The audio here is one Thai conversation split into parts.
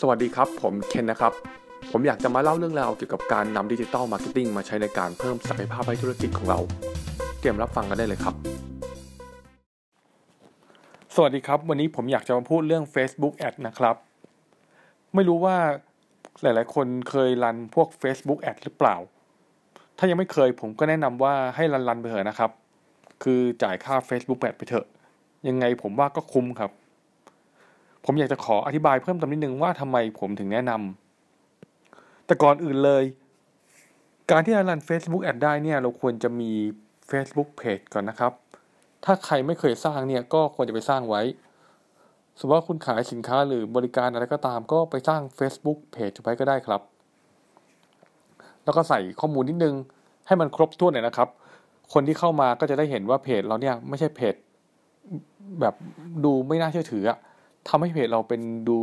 สวัสดีครับ ผมเคนนะครับ ผมอยากจะมาเล่าเรื่องราวเกี่ยวกับการนำ digital marketing มาใช้ในการเพิ่มศักยภาพให้ธุรกิจของเรา เตรียมรับฟังกันได้เลยครับ สวัสดีครับ วันนี้ผมอยากจะมาพูดเรื่อง Facebook Ad นะครับ ไม่รู้ว่าหลาย ๆ คนเคย run พวก Facebook Ad หรือเปล่า ถ้ายังไม่เคยผมก็แนะนำว่าให้ run run ไปเถอะนะครับ คือจ่ายค่า Facebook Ad ไปเถอะ ยังไงผมว่าก็คุ้มครับ ผมอยากจะขออธิบายเพิ่มเติมนิดนึงว่าทำไมผมถึงแนะนำแต่ก่อนอื่นเลย การที่จะรัน Facebook Ad ได้เนี่ยเราควรจะมี Facebook Page ก่อนนะครับ ถ้าใครไม่เคยสร้างเนี่ยก็ควรจะไปสร้างไว้สมมติว่าคุณขายสินค้าหรือบริการอะไรก็ตามก็ไปสร้าง Facebook Page ไว้ก็ได้ครับ แล้วก็ใส่ข้อมูลนิดนึงให้มันครบถ้วนหน่อยนะครับ คนที่เข้ามาก็จะได้เห็นว่าเพจเราเนี่ยไม่ใช่เพจแบบดูไม่น่าเชื่อถืออะ ทำให้เพจเราเป็นดู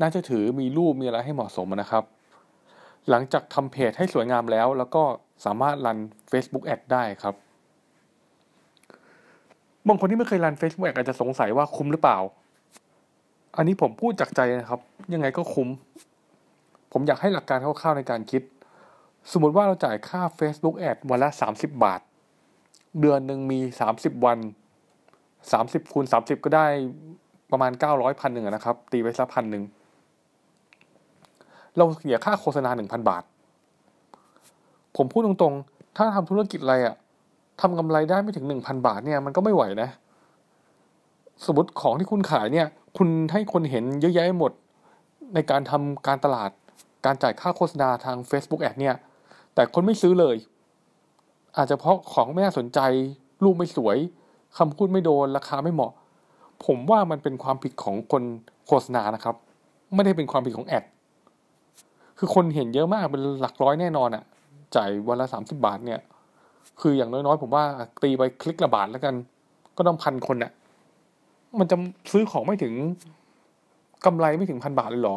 น่าเชื่อถือมีรูปมีอะไรให้เหมาะสมนะครับ หลังจากทำเพจให้สวยงามแล้ว แล้วก็สามารถรัน Facebook Ad ได้ครับบางคนที่ไม่เคยรัน Facebook Ad อาจจะสงสัยว่าคุ้มหรือเปล่า อันนี้ผมพูดจากใจนะครับ ยังไงก็คุ้ม ผมอยากให้หลักการคร่าวๆในการคิด สมมติว่าเราจ่ายค่า Facebook Ad วันละ 30 บาท เดือนหนึ่งมี 30 วัน 30คูณ30 ก็ได้ ประมาณ 900พันหนึ่งนะครับ ตีไปสักพันหนึ่งเราเสียค่าโฆษณา 1,000 บาท ผมพูดตรงๆ ถ้าทำธุรกิจอะไรอะทำกำไรได้ไม่ถึง 1,000 บาทเนี่ยมันก็ไม่ไหวนะ สมมติของที่คุณขายเนี่ย คุณให้คนเห็นเยอะแยะหมดในการทำการตลาด การจ่ายค่าโฆษณาทาง Facebook Ad เนี่ย แต่คนไม่ซื้อเลย อาจจะเพราะของไม่น่าสนใจ รูปไม่สวยคำพูดไม่โดน ราคาไม่เหมาะ ผมว่ามันเป็นความผิดของคนโฆษณานะครับ ไม่ได้เป็นความผิดของแอดคือคนเห็นเยอะมากเป็นหลักร้อยแน่นอนอะ่ะจ่ายวันละสามสิบาทเนี่ย คืออย่างน้อยๆ ผมว่าตีไปคลิกละบาทแล้วกัน ก็ต้องพันคนอะ่ะ มันจะซื้อของไม่ถึงกำไรไม่ถึงพันบาทเลยเหรอ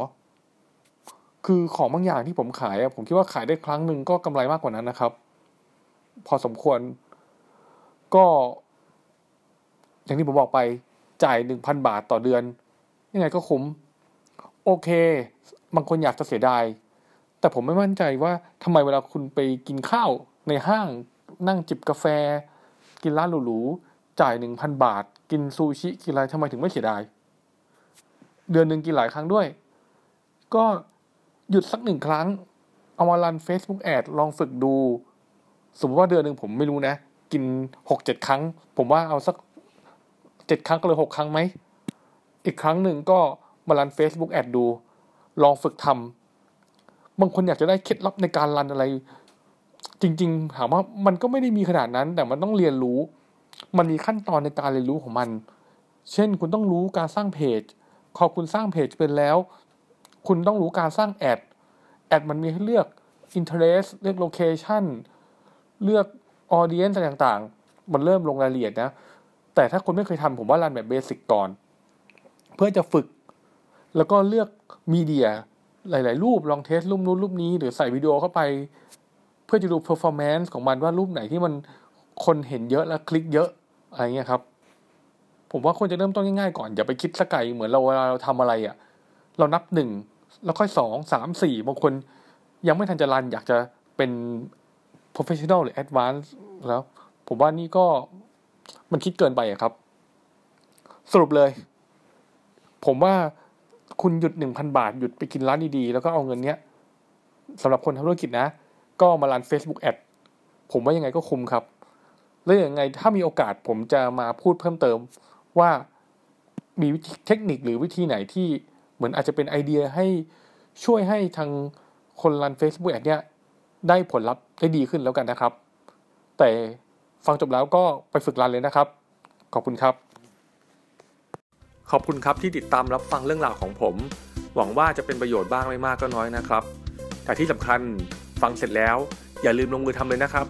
คือของบางอย่างที่ผมขายอะผมคิดว่าขายได้ครั้งหนึ่งก็กำไรมากกว่านั้นนะครับ พอสมควรก็ อย่างที่ผมบอกไป จ่ายหนึ่งพันบาทต่อเดือน ยังไงก็คุ้ม โอเค บางคนอยากจะเสียดาย แต่ผมไม่มั่นใจว่าทำไมเวลาคุณไปกินข้าวในห้างนั่งจิบกาแฟ กินร้านหรูๆ จ่ายหนึ่งพันบาท กินซูชิ กินอะไรทำไมถึงไม่เสียดาย เดือนหนึ่งกินหลายครั้งด้วย ก็หยุดสักหนึ่งครั้ง เอามารัน Facebook Ad ลองฝึกดู สมมติว่าเดือนหนึ่งผมไม่รู้นะ กินหกเจ็ดครั้ง ผมว่าเอาสัก เจ็ดครั้งก็เลยหกครั้งไหม อีกครั้งหนึ่งก็มารัน Facebook แอดดู ลองฝึกทำบางคนอยากจะได้เคล็ดลับในการรันอะไร จริง ๆ ถามว่ามันก็ไม่ได้มีขนาดนั้น แต่มันต้องเรียนรู้ มันมีขั้นตอนในการเรียนรู้ของมัน เช่น คุณต้องรู้การสร้างเพจ พอคุณสร้างเพจเป็นแล้ว คุณต้องรู้การสร้างแอด แอดมันมีให้เลือก interest เลือก location เลือก audience ต่างๆ มันเริ่มลงรายละเอียดนะ แต่ถ้าคนไม่เคยทำผมว่ารันแบบเบสิกก่อน เพื่อจะฝึก แล้วก็เลือกมีเดียหลาย ๆ รูปลองเทสรูปนู้นรูปนี้ หรือใส่วิดีโอเข้าไป เพื่อจะดู performance ของมันว่ารูปไหนที่มันคนเห็นเยอะแล้วคลิกเยอะอะไรเงี้ยครับ ผมว่าควรจะเริ่มต้นง่าย ๆ ก่อน อย่าไปคิดสกายเหมือนเราเวลาเราทำอะไรอะ่ะ เรานับหนึ่งแล้วค่อยสองสามสี่บางคนยังไม่ทันจะรันอยากจะเป็น professional หรือ advanced แล้ว ผมว่านี่ก็ มันคิดเกินไปอะครับ สรุปเลย ผมว่าคุณหยุดหนึ่งพันบาทหยุดไปกินร้านดีๆ แล้วก็เอาเงินเนี้ยสำหรับคนทำธุรกิจนะ ก็มารัน Facebook Ad ผมว่ายังไงก็คุ้มครับ แล้วยังไงถ้ามีโอกาสผมจะมาพูดเพิ่มเติมว่ามีเทคนิคหรือวิธีไหนที่เหมือนอาจจะเป็นไอเดียให้ช่วยให้ทางคนรัน Facebook Ad เนี้ยได้ผลลัพธ์ได้ดีขึ้นแล้วกันนะครับ แต่ ฟังจบแล้วก็ไปฝึกรันเลยนะครับ ขอบคุณครับ ขอบคุณครับที่ติดตามรับฟังเรื่องราวของผม หวังว่าจะเป็นประโยชน์บ้างไม่มากก็น้อยนะครับ แต่ที่สำคัญฟังเสร็จแล้ว อย่าลืมลงมือทำเลยนะครับ